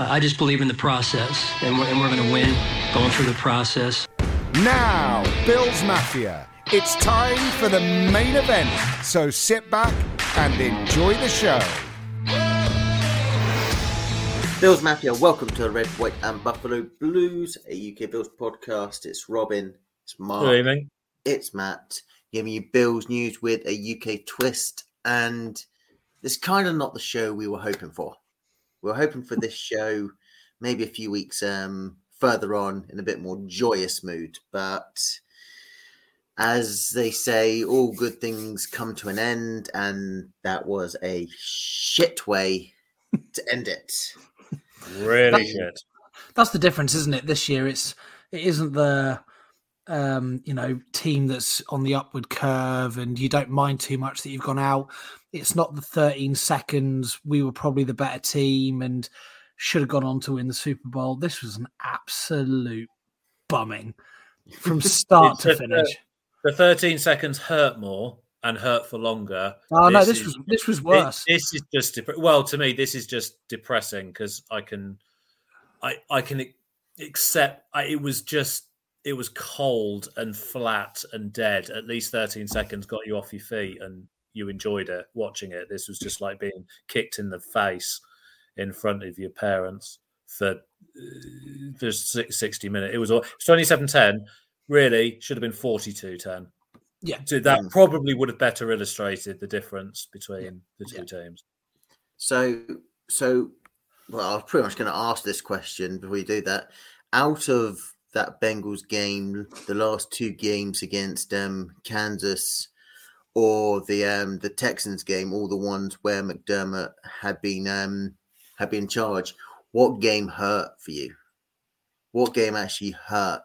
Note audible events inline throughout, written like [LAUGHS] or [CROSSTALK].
Uh, I just believe in the process, and we're, and we're going to win going through the process. Now, Bills Mafia, it's time for the main event. So sit back and enjoy the show. Bills Mafia, welcome to the Red, White, and Buffalo Blues, a UK Bills podcast. It's Robin, it's Mark, Good evening. it's Matt, giving you Bills news with a UK twist. And it's kind of not the show we were hoping for. We were hoping for this show maybe a few weeks um, further on in a bit more joyous mood. But as they say, all good things come to an end, and that was a shit way to end it. Really shit. That's the difference, isn't it? This year, it's it isn't the um, you know team that's on the upward curve, and you don't mind too much that you've gone out. It's not the 13 seconds. We were probably the better team and should have gone on to win the Super Bowl. This was an absolute bumming from [LAUGHS] start to finish. The 13 seconds hurt more and hurt for longer. Oh no, this is- was this was worse. this is just dep- well to me. This is just depressing because I can, I I can accept. I, it was just it was cold and flat and dead. At least 13 seconds got you off your feet and you enjoyed it watching it. This was just like being kicked in the face in front of your parents for uh, for six- 60 minutes. It was all- it's 27-10. Really should have been 42-10. Yeah. So that Mm. probably would have better illustrated the difference between the two teams. So, so, well, I was pretty much going to ask this question before you do that. Out of that Bengals game, the last two games against um, Kansas or the um, the Texans game, all the ones where McDermott had been um, had been charged. what game hurt for you? What game actually hurt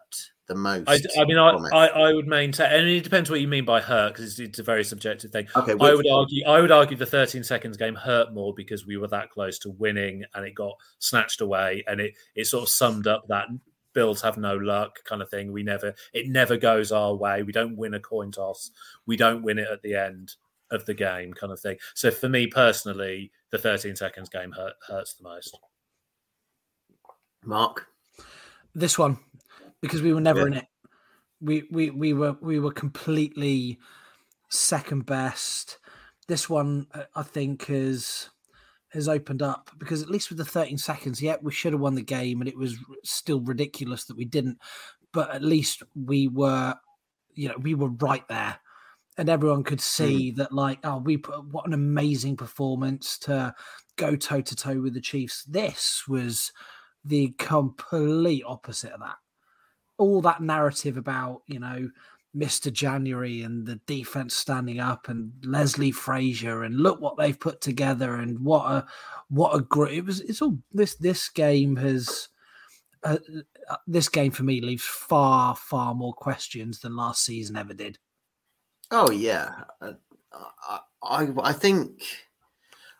the most? I, I mean, I. I, I would maintain, and it depends what you mean by hurt, because it's, it's a very subjective thing. okay, I would argue, I would argue, the 13 seconds game hurt more because we were that close to winning, and it got snatched away, and it it sort of summed up that Bills have no luck kind of thing. We never, it never goes our way. We don't win a coin toss. We don't win it at the end of the game, kind of thing. So for me personally, the 13 seconds game hurt, hurts the most. Mark. this one because we were never Yeah. in it. We we we were we were completely second best. This one uh, I think has has opened up because at least with the 13 seconds, yeah, we should have won the game and it was still ridiculous that we didn't. But at least we were, you know, we were right there. And everyone could see mm. that, like, oh, we put what an amazing performance to go toe to toe with the Chiefs. This was the complete opposite of that. All that narrative about, you know, Mr. January and the defense standing up and Leslie Frazier and look what they've put together and what a what a great it was it's all this this game has uh, uh, this game for me leaves far far more questions than last season ever did. Oh yeah, Uh, I, I I think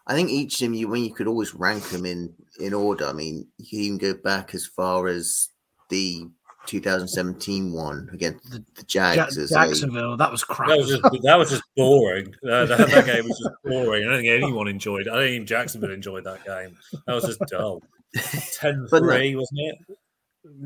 I think each of you when you could always rank them in in order. I mean, you can go back as far as the 2017 one against The the Ja- Jags. as a- Jacksonville, that was crap. That was just [LAUGHS] that was just boring. Uh, that, that game was just boring. I don't think anyone enjoyed. it. I don't think Jacksonville enjoyed that game. That was just dull. 10-3, no- wasn't it?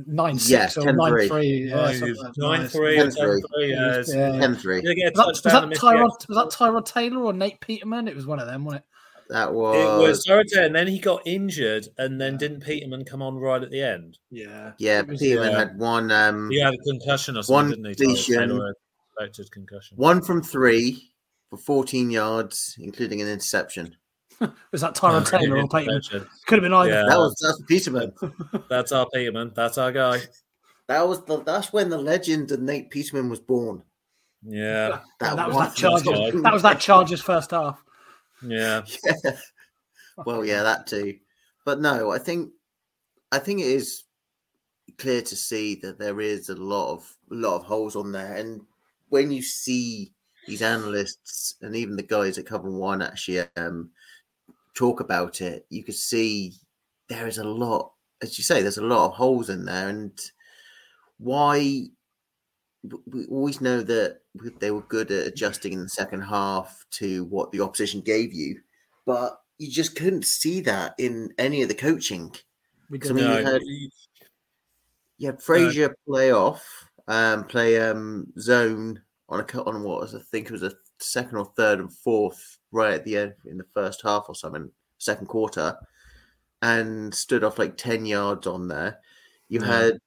nine Yeah, six or 10-3. nine three. Yeah, Nine something like that. nine Nice. three or 10-3. ten three. Yeah, it's- Yeah. 10-3. They get a Was that, was that and miss the Tyrod? Was that Tyrod Taylor or Nate Peterman? It was one of them, wasn't it? That was It was, was Sorrento, and then he got injured, and then didn't Peterman come on right at the end? Yeah. yeah. it was- Peterman yeah. had one um He had a concussion or One something, didn't he? Tyler completion. Taylor, a expected concussion. one from three for 14 yards, including an interception. [LAUGHS] Was that Tyrod Taylor or [LAUGHS] Peterman? Could have been either. Yeah. That was that's Peterman. [LAUGHS] That's our Peterman. That's our guy. That was the that's when the legend of Nate Peterman was born. Yeah, Yeah, that was that from Chargers. That was that Chargers first half. Yeah. [LAUGHS] Yeah. Well, yeah, that too. But no, I think I think it is clear to see that there is a lot of a lot of holes on there. And when you see these analysts and even the guys at Cover One actually um, talk about it, you could see there is a lot, as you say, there's a lot of holes in there. And why we always know that they were good at adjusting in the second half to what the opposition gave you, but you just couldn't see that in any of the coaching. We So, I mean, No, you had you- you had Frazier play off, um, play um zone on a cut on what was I think it was a second or third and fourth right at the end in the first half or something, second quarter, and stood off like ten yards on there. You Yeah. had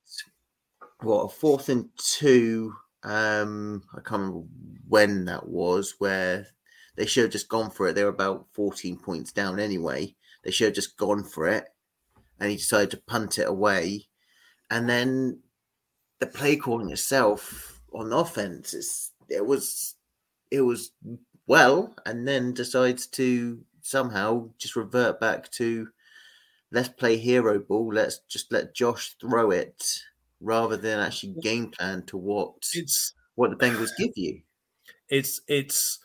what a fourth and two. Um, I can't remember when that was, where they should have just gone for it. They were about 14 points down anyway. They should have just gone for it. And he decided to punt it away. And then the play calling itself on offense is it was it was well, and then decides to somehow just revert back to let's play hero ball, let's just let Josh throw it rather than actually game plan to what it's what the Bengals give you. it's it's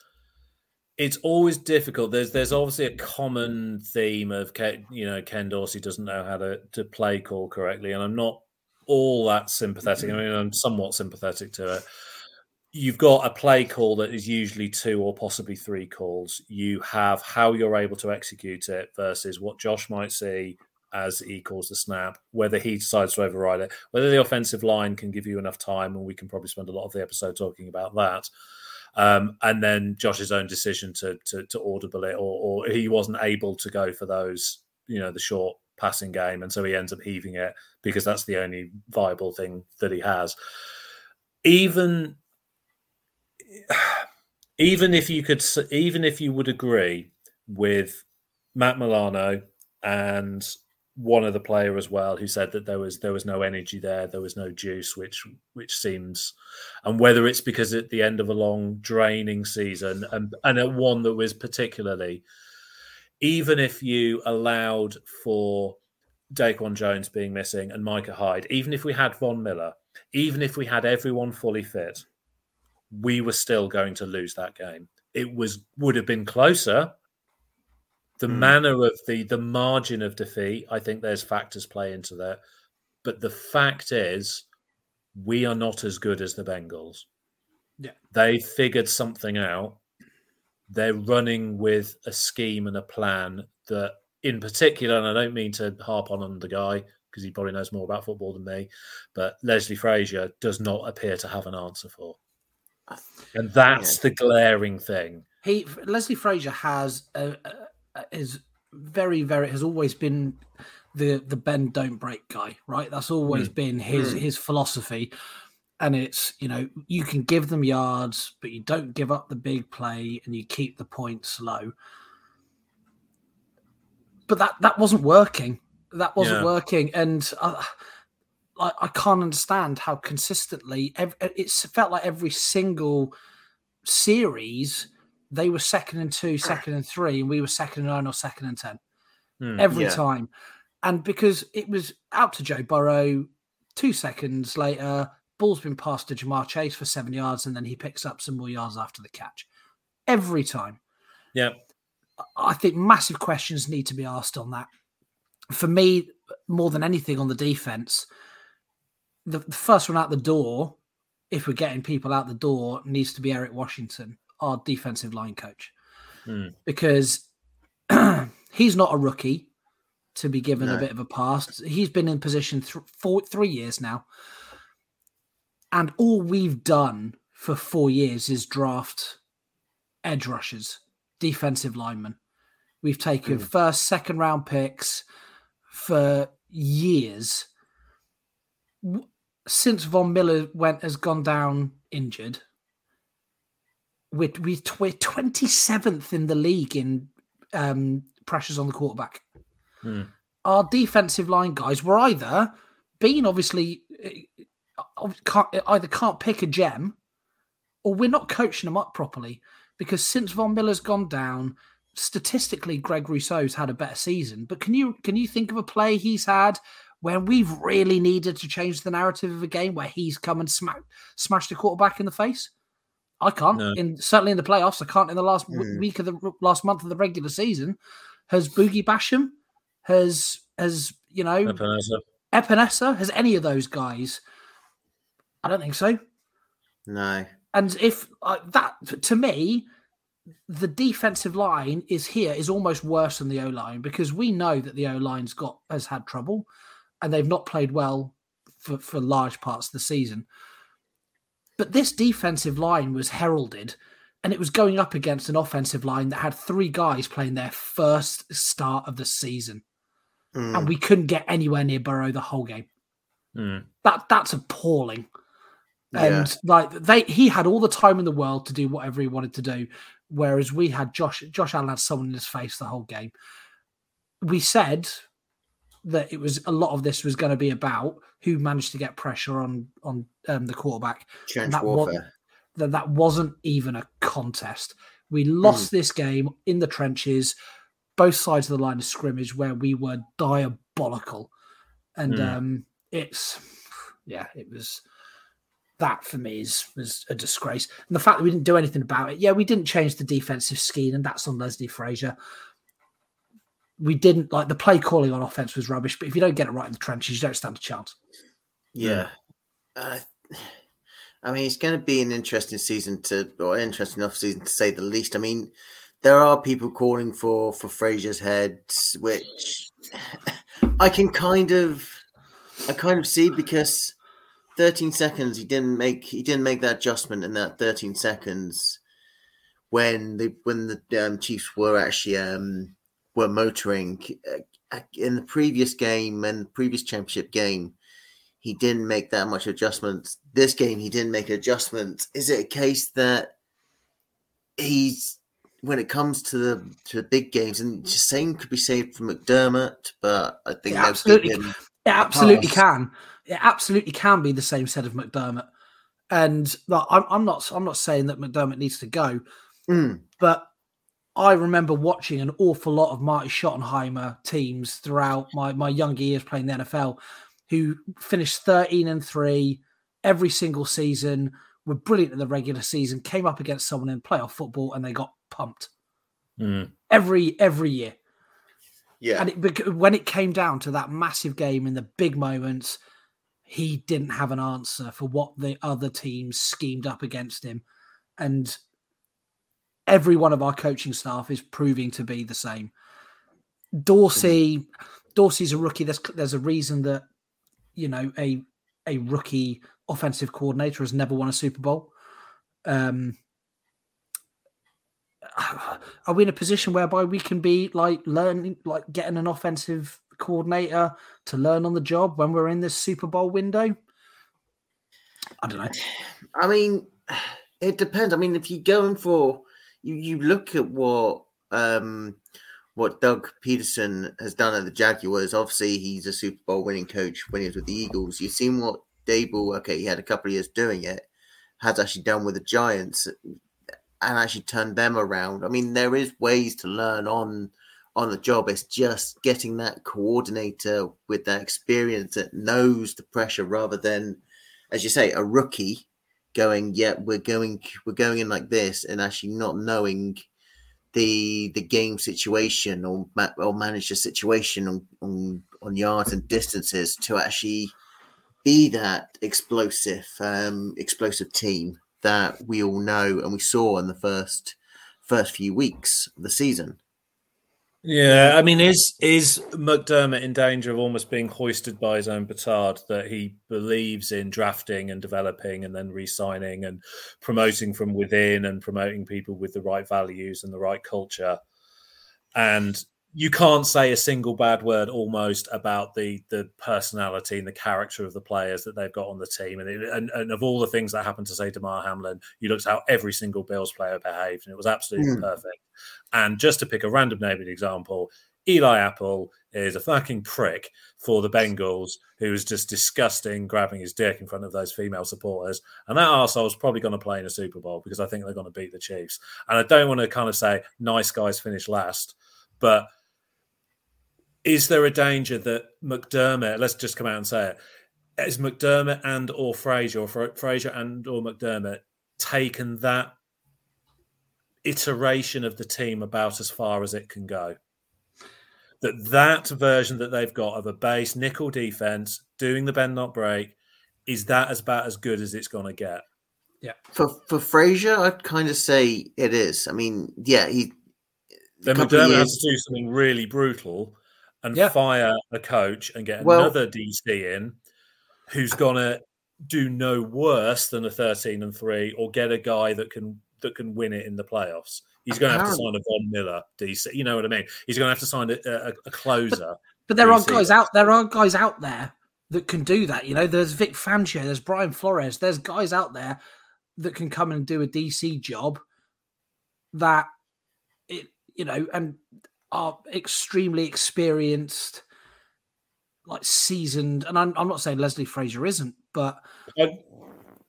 it's always difficult. There's there's obviously a common theme of Ken, you know Ken Dorsey doesn't know how to to play call correctly, and I'm not all that sympathetic. I mm-hmm. mean, I'm somewhat sympathetic to it. You've got a play call that is usually two or possibly three calls. You have how you're able to execute it versus what Josh might see as he calls the snap, whether he decides to override it, whether the offensive line can give you enough time, and we can probably spend a lot of the episode talking about that. Um, and then Josh's own decision to to, to audible it, or, or he wasn't able to go for those, you know, the short passing game, and so he ends up heaving it because that's the only viable thing that he has. Even [SIGHS] even if you could, even if you would agree with Matt Milano and one of the player as well who said that there was there was no energy there, there was no juice, which which seems, and whether it's because at the end of a long draining season and and at one that was particularly, even if you allowed for Daquan Jones being missing and Micah Hyde, even if we had Von Miller, even if we had everyone fully fit, we were still going to lose that game. It was would have been closer. The Hmm. manner of the the margin of defeat, I think there's factors play into that. But the fact is, we are not as good as the Bengals. Yeah. They figured something out. They're running with a scheme and a plan that, in particular, and I don't mean to harp on on the guy because he probably knows more about football than me, but Leslie Frazier does not appear to have an answer for. And that's the glaring thing. He Leslie Frazier has a, a, a- is very very has always been the the bend don't break guy, right? That's always been his Mm. his philosophy. And it's you know you can give them yards, but you don't give up the big play, and you keep the points low. But that that wasn't working. That wasn't Yeah. working, and uh, I, I can't understand how consistently ev- it felt like every single series they were second and two, second and three, and we were second and nine or second and ten Hmm. every Yeah. time. And because it was out to Joe Burrow, two seconds later, ball's been passed to Ja'Marr Chase for seven yards, and then he picks up some more yards after the catch. Every time. Yeah. I think massive questions need to be asked on that. For me, more than anything on the defense, the, the first one out the door, if we're getting people out the door, needs to be Eric Washington, our defensive line coach, Hmm. because [CLEARS THROAT] he's not a rookie to be given a bit of a pass. He's been in position th- for three years now, and all we've done for four years is draft edge rushers, defensive linemen. We've taken first, second round picks for years. Since Von Miller went has gone down injured, we're, we're, tw- we're 27th in the league in um, pressures on the quarterback. Hmm. Our defensive line guys were either being obviously uh, can't, either can't pick a gem or we're not coaching them up properly because since Von Miller's gone down, statistically Greg Rousseau's had a better season. But can you can you think of a play he's had where we've really needed to change the narrative of a game where he's come and smack smashed a quarterback in the face? I can't. No. In certainly in the playoffs, I can't. In the last Mm. week of the last month of the regular season, has Boogie Basham, has has you know Epenesa. Epenesa, has any of those guys? I don't think so. No. And if uh, that to me, the defensive line is here is almost worse than the O line because we know that the O line's got has had trouble and they've not played well for, for large parts of the season. But this defensive line was heralded and it was going up against an offensive line that had three guys playing their first start of the season. Mm. And we couldn't get anywhere near Burrow the whole game. Mm. That that's appalling. Yeah. And like they he had all the time in the world to do whatever he wanted to do. Whereas we had Josh Josh Allen had someone in his face the whole game. We said that it was a lot of this was going to be about who managed to get pressure on on um, the quarterback. Trench that wa- warfare. That that wasn't even a contest. We Hmm. lost this game in the trenches, both sides of the line of scrimmage, where we were diabolical, and Mm. um, it's yeah, it was that for me is was a disgrace. And the fact that we didn't do anything about it, yeah, we didn't change the defensive scheme, and that's on Leslie Frazier. We didn't like the play calling on offense was rubbish, but if you don't get it right in the trenches, you don't stand a chance. Yeah. Uh, I mean, it's going to be an interesting season to, or interesting enough season to say the least. I mean, there are people calling for for Frazier's head, which [SIGHS] I can kind of, I kind of see because 13 seconds he didn't make he didn't make that adjustment in that 13 seconds when the when the um, Chiefs were actually um, were motoring uh, in the previous game and previous championship game he didn't make that much adjustment. This game, he didn't make adjustments. Is it a case that he's when it comes to the to the big games, and the same could be said for McDermott, but I think absolutely. him- It absolutely can. It absolutely can be the same set of McDermott. And like, I'm, I'm not. I'm not saying that McDermott needs to go, Mm, but I remember watching an awful lot of Marty Schottenheimer teams throughout my my younger years playing the NFL, who finished 13 and three every single season, were brilliant in the regular season, came up against someone in playoff football, and they got pumped Mm. every every year. yeah, And it, bec- when it came down to that massive game in the big moments, he didn't have an answer for what the other teams schemed up against him. And every one of our coaching staff is proving to be the same. Dorsey, Dorsey's a rookie. There's there's a reason that you know a a rookie offensive coordinator has never won a Super Bowl. Um, are we in a position whereby we can be like learning, like getting an offensive coordinator to learn on the job when we're in this Super Bowl window? I don't know. I mean, it depends. I mean, if you're going for you, you look at what um what Doug Pederson has done at the Jaguars. Obviously, he's a Super Bowl winning coach when he was with the Eagles. You've seen what Daboll. Okay, he had a couple of years doing it. Has actually done with the Giants and actually turned them around. I mean, there is ways to learn on on the job. It's just getting that coordinator with that experience that knows the pressure rather than, as you say, a rookie going, yeah, we're going, we're going in like this, and actually not knowing the the game situation or ma- or manage the situation on, on on yards and distances to actually be that explosive um explosive team that we all know and we saw in the first first few weeks of the season. Yeah, I mean, is is McDermott in danger of almost being hoisted by his own petard that he believes in drafting and developing and then re-signing and promoting from within and promoting people with the right values and the right culture, and you can't say a single bad word almost about the the personality and the character of the players that they've got on the team, and it, and, and of all the things that happened to say Damar Hamlin, you looked at how every single Bills player behaved, and it was absolutely Mm. perfect. And just to pick a random name example, Eli Apple is a fucking prick for the Bengals who was just disgusting grabbing his dick in front of those female supporters. And that arsehole's probably going to play in a Super Bowl because I think they're going to beat the Chiefs. And I don't want to kind of say nice guys finish last, but is there a danger that McDermott, let's just come out and say it, is McDermott and or Frazier or Fra- Frazier and or McDermott taken that iteration of the team about as far as it can go. That that version that they've got of a base nickel defense doing the bend not break is that as about as good as it's going to get. Yeah. For for Frazier, I'd kind of say it is. I mean, yeah, he. Then McDermott years- has to do something really brutal and Yeah. fire a coach and get Well- another DC in who's gonna do no worse than a 13 and 3 or get a guy that can that can win it in the playoffs. He's going to have to sign a Von Miller DC. You know what I mean? He's going to have to sign a, a, a closer. But there are DC guys guys. out there are guys out there that can do that. You know, there's Vic Fangio, there's Brian Flores, there's guys out there that can come and do a DC job that it you know and are extremely experienced, like seasoned. And I'm, I'm not saying Leslie Frazier isn't, but I-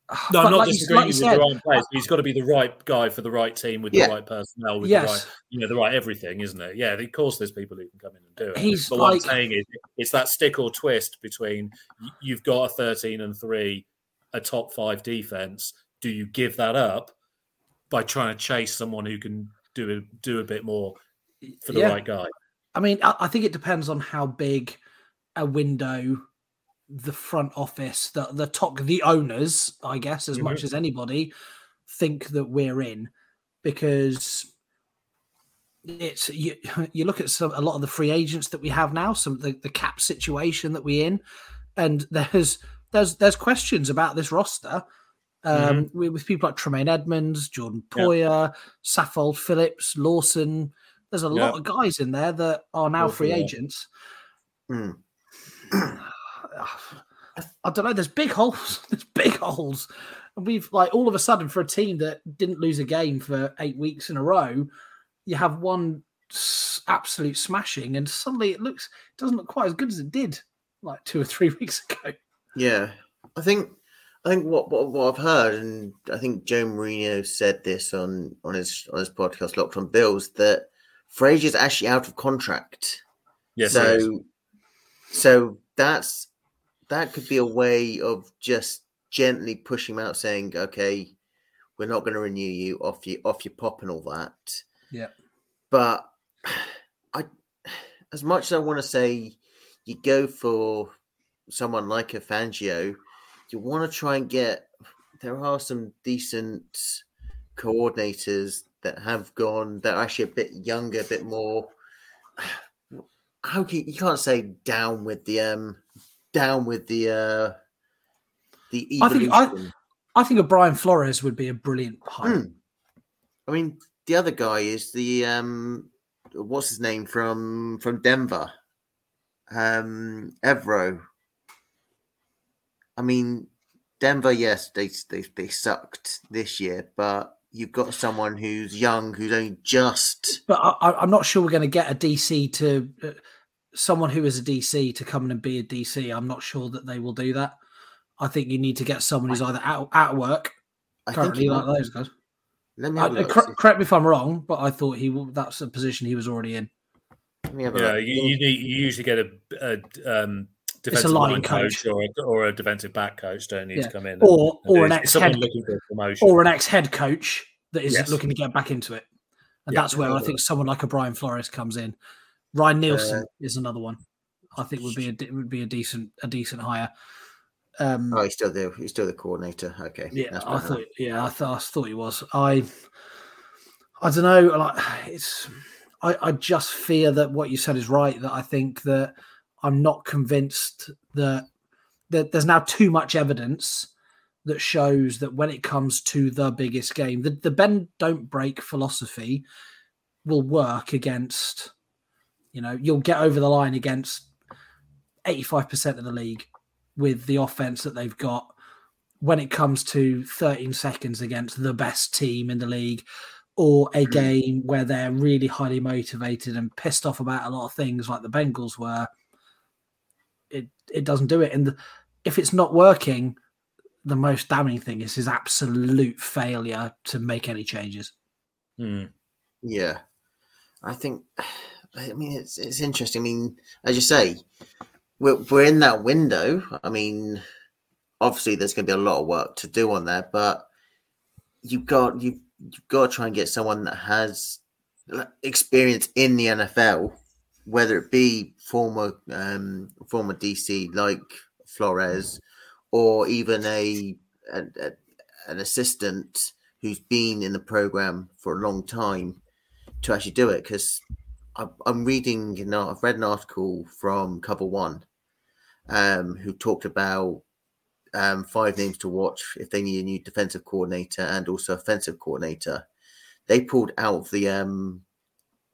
ah, no, I'm not like you- disagreeing like you with said, the right place. He's got to be the right guy for the right team with Yeah. the right personnel, with Yes. the right, you know, the right everything, isn't it? Yeah, of course, there's people who can come in and do it. He's but what like- I'm saying is, it's that stick or twist between you've got a 13 and three, a top five defense. Do you give that up by trying to chase someone who can do a, do a bit more for the Yeah. right guy? I mean, I, I think it depends on how big a window the front office, the the top, the owners, I guess, as much as anybody, think that we're in, because it's you. [LAUGHS] You look at some a lot of the free agents that we have now, some of the, the cap situation that we're in, and [LAUGHS] there's there's there's questions about this roster. Um, with, with people like Tremaine Edmunds, Jordan Yeah. Poyer, Saffold Phillips, Lawson. There's a lot of guys in there that are now free agents. Hmm. [SIGHS] I don't know. There's big holes. [LAUGHS] There's big holes. And we've like all of a sudden for a team that didn't lose a game for eight weeks in a row, you have one absolute smashing, and suddenly it looks it doesn't look quite as good as it did like two or three [LAUGHS] weeks ago. Yeah, I think I think what, what what I've heard, and I think Joe Marino said this on on his on his podcast Locked on Bills that Frazier's actually out of contract. Yes, so so that's that could be a way of just gently pushing him out, saying, "Okay, we're not going to renew you off your off your pop and all that." Yeah. but I, as much as I want to say, you go for someone like a Fangio, you want to try and get. There are some decent coordinators that have gone that are actually a bit younger, a bit more. How can you can't say down with the um down with the uh the I think I- I think a Brian Flores would be a brilliant hire. Hmm. I mean, the other guy is the um, what's his name from from Denver, um, Evero. I mean, Denver. Yes, they they they sucked this year, but you've got someone who's young, who's only just But I, I- I'm not sure we're going to get a DC to uh, someone who is a DC to come in and be a DC. I'm not sure that they will do that. I think you need to get someone who's either out, at work I think. currently, he like might- those guys. let me I, have a look. cor- correct me if I'm wrong, but I thought he that's a position he was already in. Let me have a Yeah, look. you, you, you usually get a, a um, defensive line line coach. coach, or, a, or a defensive back coach. Don't need Yeah. to come in, Or and or do an ex head looking for promotion. or an ex head coach that is Yes. looking to get back into it, and Yeah. that's where I think someone like a Brian Flores comes in. Ryan Nielsen is another one. I think would be a would be a decent a decent hire. Um, Oh, he's still there. He's still the coordinator. Okay. Yeah, I thought. enough. Yeah, I thought. I thought he was. I. I don't know. Like [SIGHS] it's. I, I just fear that what you said is right. That I think that I'm not convinced that that there's now too much evidence that shows that when it comes to the biggest game, the, the bend don't break philosophy will work against. You know, you'll get over the line against 85% of the league with the offense that they've got when it comes to 13 seconds against the best team in the league or a mm. game where they're really highly motivated and pissed off about a lot of things like the Bengals were it it doesn't do it and the, if it's not working the most damning thing is his absolute failure to make any changes Hmm. Yeah, I think. I mean, it's it's interesting. I mean, as you say, we're we're in that window. I mean, obviously, there's going to be a lot of work to do on there, but you've got you've, you've got to try and get someone that has experience in the NFL, whether it be former um, former DC like Flores, or even a, a, a an assistant who's been in the program for a long time to actually do it because I'm reading, know, I've read an article from Cover One um, who talked about um, five names to watch if they need a new defensive coordinator and also offensive coordinator. They pulled out the um,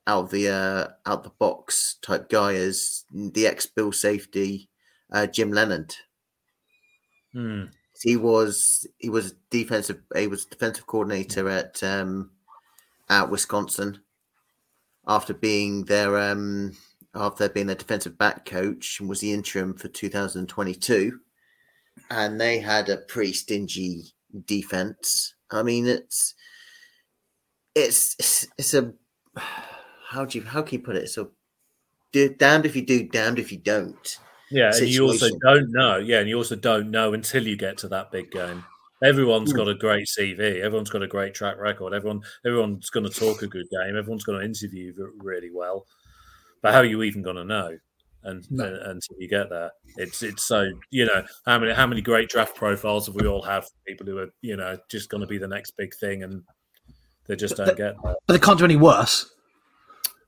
out of the uh, out the box type guy as the ex Bill safety uh, Jim Leonhard. Hmm. He was he was defensive he was defensive coordinator at um, at Wisconsin after being their um, after being their defensive back coach and was the interim for 2022 and they had a pretty stingy defense i mean it's it's it's, it's a how do you how can you put it so damned if you do damned if you don't yeah and you also don't know yeah and you also don't know until you get to that big game Everyone's hmm. got a great CV. Everyone's got a great track record. Everyone, everyone's going to talk a good game. Everyone's going to interview really well. But how are you even going to know? And, hmm. no. until you get there, it's it's so you know how many how many great draft profiles have we all had for people who are you know just going to be the next big thing and they just don't get there. But they can't do any worse.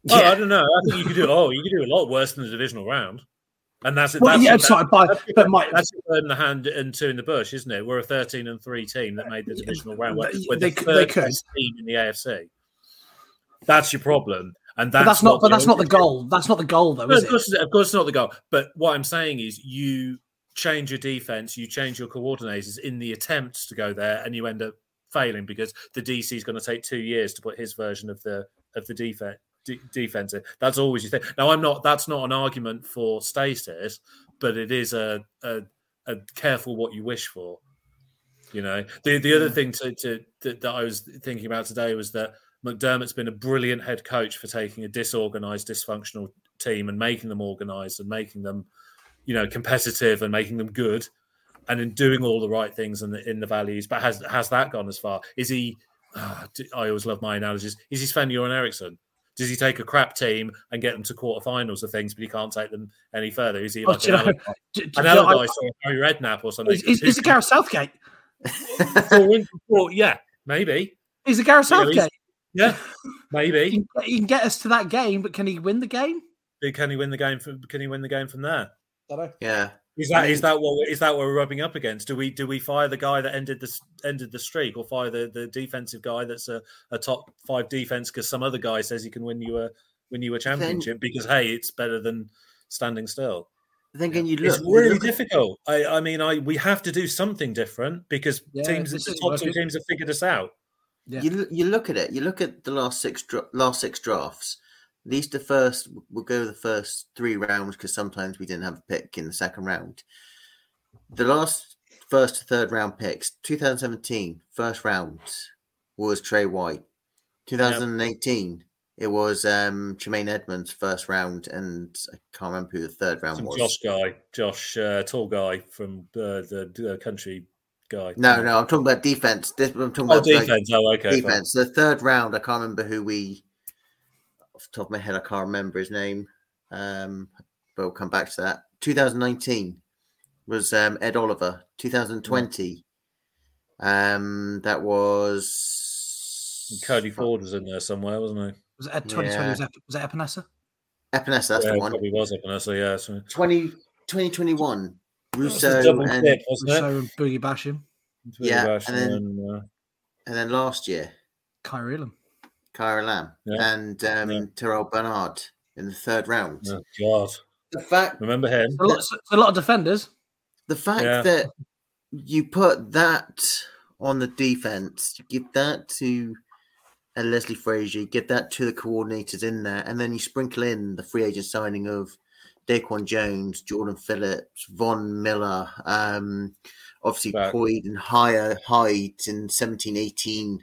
Oh, yeah. I don't know. I think you could do. Oh, you could do a lot worse than the divisional round. And that's it. Well, that's, yeah, that's, sorry, but, that's, but my, that's a bird in the hand and two in the bush, isn't it? We're a thirteen and three team that made the divisional round. They, the they could. team in the AFC. That's your problem, and that's, but that's not. But that's not the goal. That's not the goal, though. No, of course, of course, it's not the goal. But what I'm saying is, you change your defense, you change your coordinators in the attempts to go there, and you end up failing because the DC is going to take two years to put his version of the of the defense defensive. That's always your thing. Now, I'm not. That's not an argument for stasis, but it is a, a, a careful what you wish for. You know, the the other thing to, to, to, that I was thinking about today was that McDermott's been a brilliant head coach for taking a disorganized, dysfunctional team and making them organized and making them, you know, competitive and making them good, and in doing all the right things in in the values. But has has that gone as far? Is he? Oh, I always love my analogies. Is he Sven Göran Eriksson? Does he take a crap team and get them to quarterfinals of things, but he can't take them any further? Is he oh, like oh, an, know, do, do, an Allardyce or Harry Redknapp or something? Is, is, is it Gareth Southgate? [LAUGHS] for, for, yeah, maybe. Is it Gareth Southgate? Yeah, maybe. He, he, can get us to that game, but can he win the game? Can he win the game? From, can he win the game from there? Yeah. Is that is that what is that what we're rubbing up against? Do we do we fire the guy that ended the ended the streak, or fire the, the defensive guy that's a, a top five defense because some other guy says he can win you a win you a championship then, because hey, it's better than standing still. Then can you look? It's really look difficult. I, I mean, I we have to do something different because yeah, teams, the top two teams have figured us out. Yeah. You you look at it. You look at the last six last six drafts least the first we'll go the first three rounds because sometimes we didn't have a pick in the second round. The last first to third round picks, 2017, first round was Trey White. 2018, yep. it was um Tremaine Edmunds first round, and I can't remember who the third round Some was. Josh guy, Josh, uh, tall guy from uh, the uh, country guy. No, no, I'm talking about defense. This, I'm talking oh, about defense. Like, oh, okay. Defense. Fine. The third round, I can't remember who we off the top of my head, I can't remember his name, um, but we'll come back to that. 2019 was um, Ed Oliver. 2020, um, that was Cody Ford was in there somewhere, wasn't he? Was it Ed 2020? Yeah. Was, that, was that Epenesa? Epenesa, that's yeah, the one. Probably was Epenesa, yeah. So. 20, 2021, Rousseau and, dip, Rousseau and Boogie Basham. Yeah, Basham and, then, and, uh... and then last year, Kaiir Elam. Kaiir Elam yeah. and um, yeah. Terrell Bernard in the third round. Oh, God. The fact remember him. A lot, a lot of defenders. The fact yeah. that you put that on the defense, you give that to a Leslie Frazier, you give that to the coordinators in there, and then you sprinkle in the free agent signing of Daquan Jones, Jordan Phillips, Von Miller, um, obviously Back. Boyd and higher height in 17, 18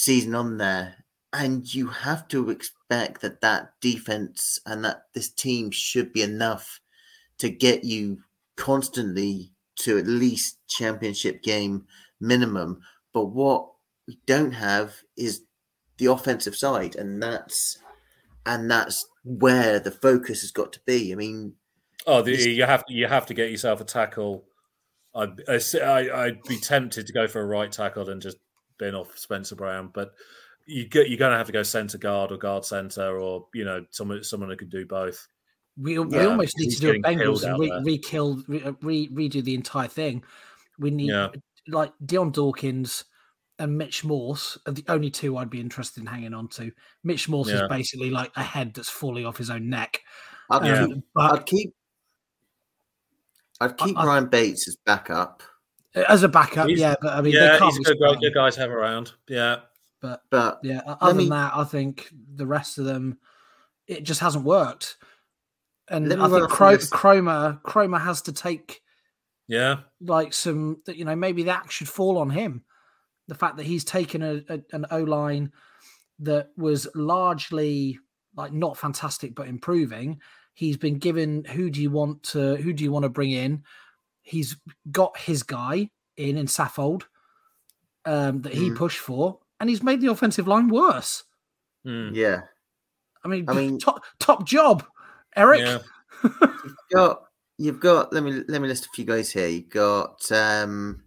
season on there, and you have to expect that that defense and that this team should be enough to get you constantly to at least championship game minimum. But what we don't have is the offensive side, and that's and that's where the focus has got to be. I mean, oh, the, you have to you have to get yourself a tackle I'd, I, I'd be tempted to go for a right tackle and just bin off Spencer Brown, but you get, you're going to have to go centre guard or guard centre, or you know, someone someone who can do both. We, we Yeah, almost need he's to do a Bengals and out re, there. re-kill, re, uh, re, redo the entire thing. We need Yeah. like Dion Dawkins and Mitch Morse are the only two I'd be interested in hanging on to. Mitch Morse Yeah. is basically like a head that's falling off his own neck. I'd Yeah. keep, But I'd keep, I'd keep I- Ryan Bates as backup, as a backup, He's- yeah. But I mean, yeah, they can't he's be a good, good guy to have around. Yeah, But but yeah, o- other me- than that, I think the rest of them, it just hasn't worked. And I think off Cro- the list. Kromer, Kromer has to take yeah, like some that you know maybe that should fall on him the fact that he's taken a, a, an o line that was largely like not fantastic but improving he's been given who do you want to who do you want to bring in he's got his guy in in Saffold um that he Mm. pushed for and he's made the offensive line worse Mm. yeah, i mean, I mean- top top job eric yeah. [LAUGHS] you've got you've got let me let me list a few guys here. You've got um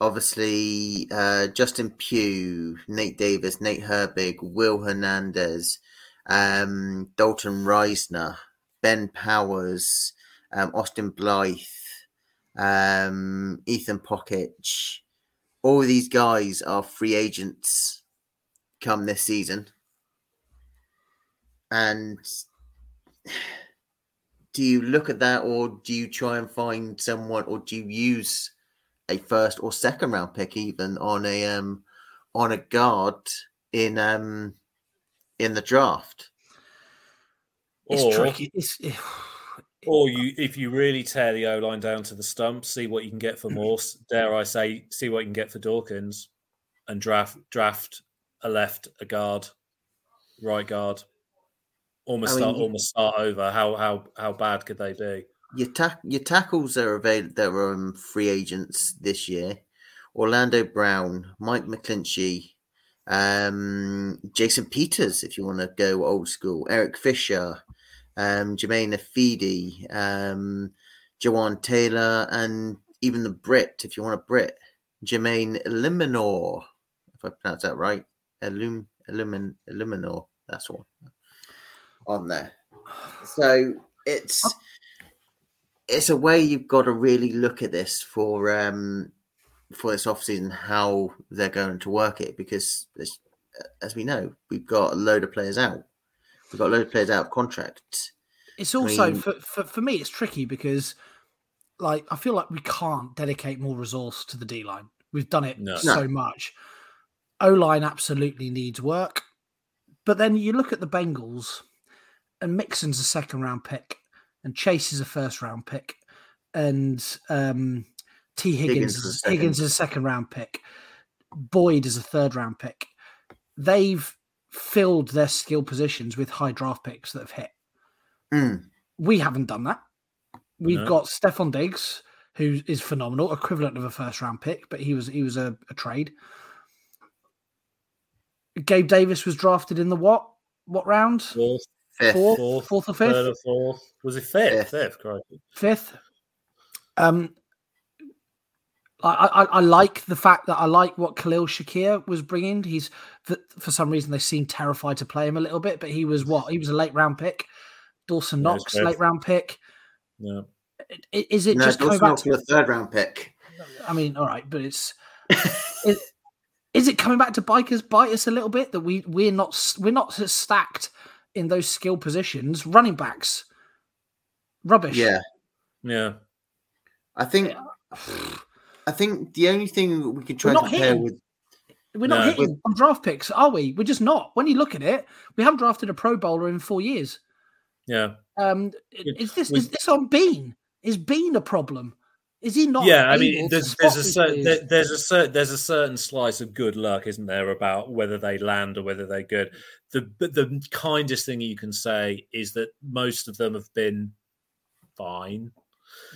obviously uh Justin Pugh, Nate Davis, Nate Herbig, Will Hernandez, um Dalton Risner, Ben Powers, um Austin Blythe, um Ethan Pocic. All these guys are free agents come this season. And [SIGHS] do you look at that or do you try and find someone or do you use a first or second round pick even on a um on a guard in um in the draft it's Or- tricky it's Or you, if you really tear the O line down to the stump, see what you can get for Morse. Dare I say, see what you can get for Dawkins, and draft draft a left, a guard, right guard. Almost I mean, start, you- almost start over. How how how bad could they be? your tack your tackles are available that are um, free agents this year Orlando Brown Mike McGlinchey um Jason Peters if you want to go old school Eric Fisher um Jermaine Afidi um Jawaan Taylor and even the Brit if you want a Brit Jermaine Eliminor if I pronounce that right. Illum Illumin Illuminor that's one on there. So it's it's a way you've got to really look at this for um for this off season how they're going to work it because as we know we've got a load of players out we've got a load of players out of contract It's also mean- for, for for me, it's tricky because like I feel like we can't dedicate more resource to the D line. We've done it No. so much. O line absolutely needs work, but then you look at the Bengals, and Mixon's a second round pick, and Chase is a first round pick, and um, Tee Higgins, Higgins is, is a second. Higgins is a second round pick. Boyd is a third round pick. They've filled their skill positions with high draft picks that have hit. Mm, We haven't done that. We've No. got Stefon Diggs, who is phenomenal, equivalent of a first round pick, but he was he was a, a trade. Gabe Davis was drafted in the what? What round? Fourth, fifth. Fourth, fourth, fourth or third, fifth? or fourth. Was it fifth? Fifth. Fifth, crikey. Fifth. Um, I, I I like the fact that I like what Khalil Shakir was bringing. He's for, for some reason they seem terrified to play him a little bit, but he was what? He was a late round pick. Dawson Knox, fifth. late round pick. Yeah. Is it no, just coming Dawson back Knox to was a third round pick I mean, all right, but it's is, is it coming back to bikers bite us a little bit that we we're not we're not stacked in those skill positions. Running backs, rubbish. yeah Yeah. I think I think the only thing we could try We're and not compare hitting. with we're not No. hitting on draft picks, are we? We're just not. When you look at it, we haven't drafted a Pro Bowler in four years. Yeah. Um, We- is this we- is this on Bean? Is Bean a problem? Is he not? yeah, I mean, there's there's a these certain there, there's a certain there's a certain slice of good luck, isn't there, about whether they land or whether they're good. The but the kindest thing you can say is that most of them have been fine.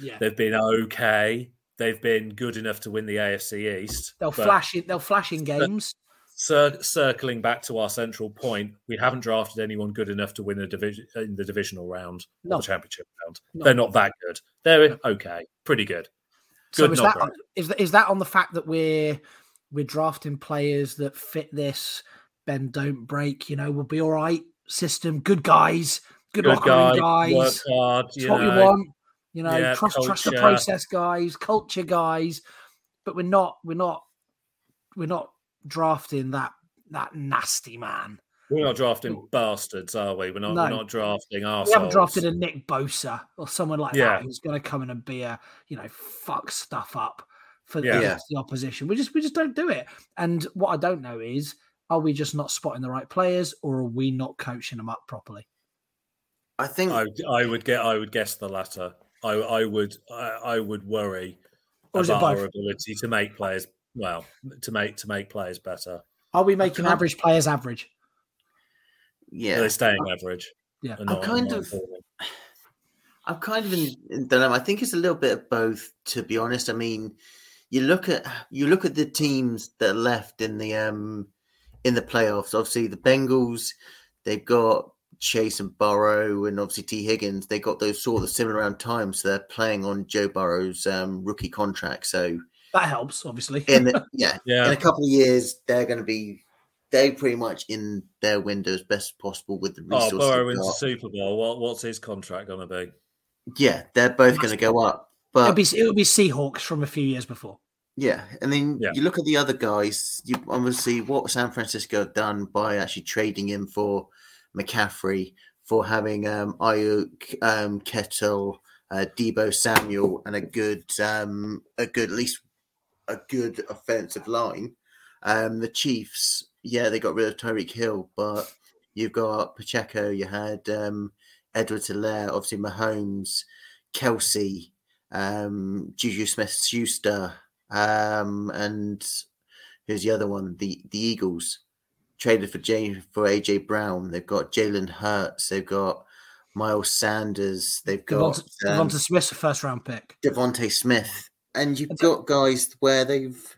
yeah. They've been okay. They've been good enough to win the AFC East. They'll flash it. They'll flash in games. cir- circling back to our central point, we haven't drafted anyone good enough to win a division in the divisional round No. or the championship round. No. They're not that good. They're okay, pretty good. So Good, is not that great. is that is that on the fact that we're we're drafting players that fit this bend don't break? You know, we'll be all right. System, good guys, good, Good locker room guy, work guys. hard. You what know. want. You know, Yeah, trust trust the process, guys, culture, guys. But we're not we're not we're not drafting that that nasty man. We're not drafting bastards, are we? We're not. We're not drafting We haven't drafted a Nick Bosa or someone like Yeah. that who's going to come in and be a you know fuck stuff up for Yeah. against the opposition. We just we just don't do it. And what I don't know is are we just not spotting the right players or are we not coaching them up properly? I think I, I would get. I would guess the latter. I, I would. I, I would worry Or is it about both? our ability to make players. Well, to make to make players better. Are we making can't- average players average? yeah. They're staying average. Yeah. I'm not- kind not of- improving. [SIGHS] I'm kind of in, in dilemma. I think it's a little bit of both, to be honest. I mean, you look at you look at the teams that are left in the um in the playoffs. Obviously, the Bengals, they've got Chase and Burrow, and obviously Tee Higgins. They got those sort of similar around times. So they're playing on Joe Burrow's um, rookie contract. So That helps, obviously. in the, yeah, [LAUGHS] Yeah. in a couple of years, they're going to be they're pretty much in their window as best possible with the Oh, resources. Burrow they've wins the. Super Bowl. What, what's his contract going to be? Yeah, they're both going to go up. But it'll be it'll be Seahawks from a few years before. Yeah, and then Yeah. you look at the other guys. You obviously what San Francisco have done by actually trading him for McCaffrey, for having um, Aiyuk, um, Kittle, uh, Deebo Samuel, and a good, um, a good at least a good offensive line. Um, the Chiefs, yeah, they got rid of Tyreek Hill, but you've got Pacheco. You had um, Edward Helaire, obviously Mahomes, Kelce, um, Juju Smith Schuster, um, and who's the other one? The the Eagles traded for Jay for AJ Brown. They've got Jalen Hurts. They've got Miles Sanders. They've got Devonta, um, Devonta Smith's a first round pick. Devonte Smith, and you've got guys where they've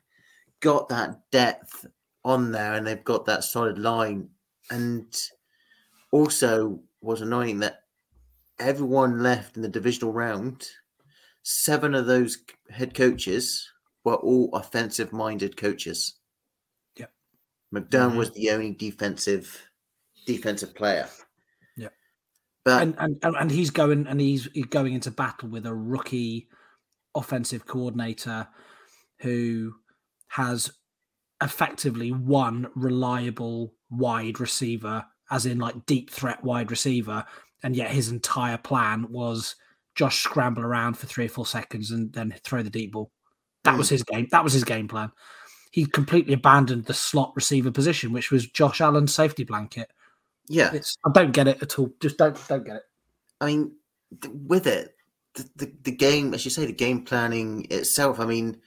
got that depth on there, and they've got that solid line, and also was annoying that everyone left in the divisional round. Seven of those head coaches were all offensive-minded coaches. McDermott Mhm. was the only defensive defensive player. Yep. But and, and and he's going and he's, he's going into battle with a rookie offensive coordinator who has effectively one reliable wide receiver as in like deep threat wide receiver and yet his entire plan was Josh scramble around for three or four seconds and then throw the deep ball. That was his game. That was his game plan. He completely abandoned the slot receiver position, which was Josh Allen's safety blanket. yeah, It's I don't get it at all. Just don't don't get it. I mean, th- with it, the, the, the game, as you say, the game planning itself. I mean,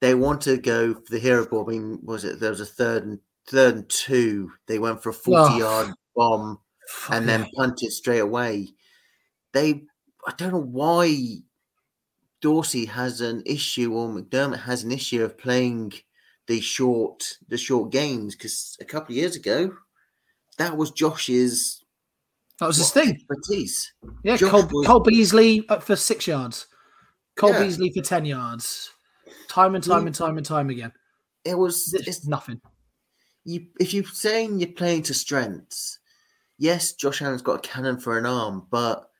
they want to go for the hero ball. I mean, was it there was a third and third and two? They went for a forty-yard oh, bomb and then punted straight away. They, I don't know why Dorsey has an issue or McDermott has an issue of playing the short the short games because a couple of years ago, that was Josh's that was his thing. expertise. Yeah, Josh Cole, was- Cole Beasley uh, for six yards. Cole Yeah. Beasley for ten yards. Time and time Yeah. and time and time again. It was It's it's nothing. you if you're saying you're playing to strengths, yes, Josh Allen's got a cannon for an arm, but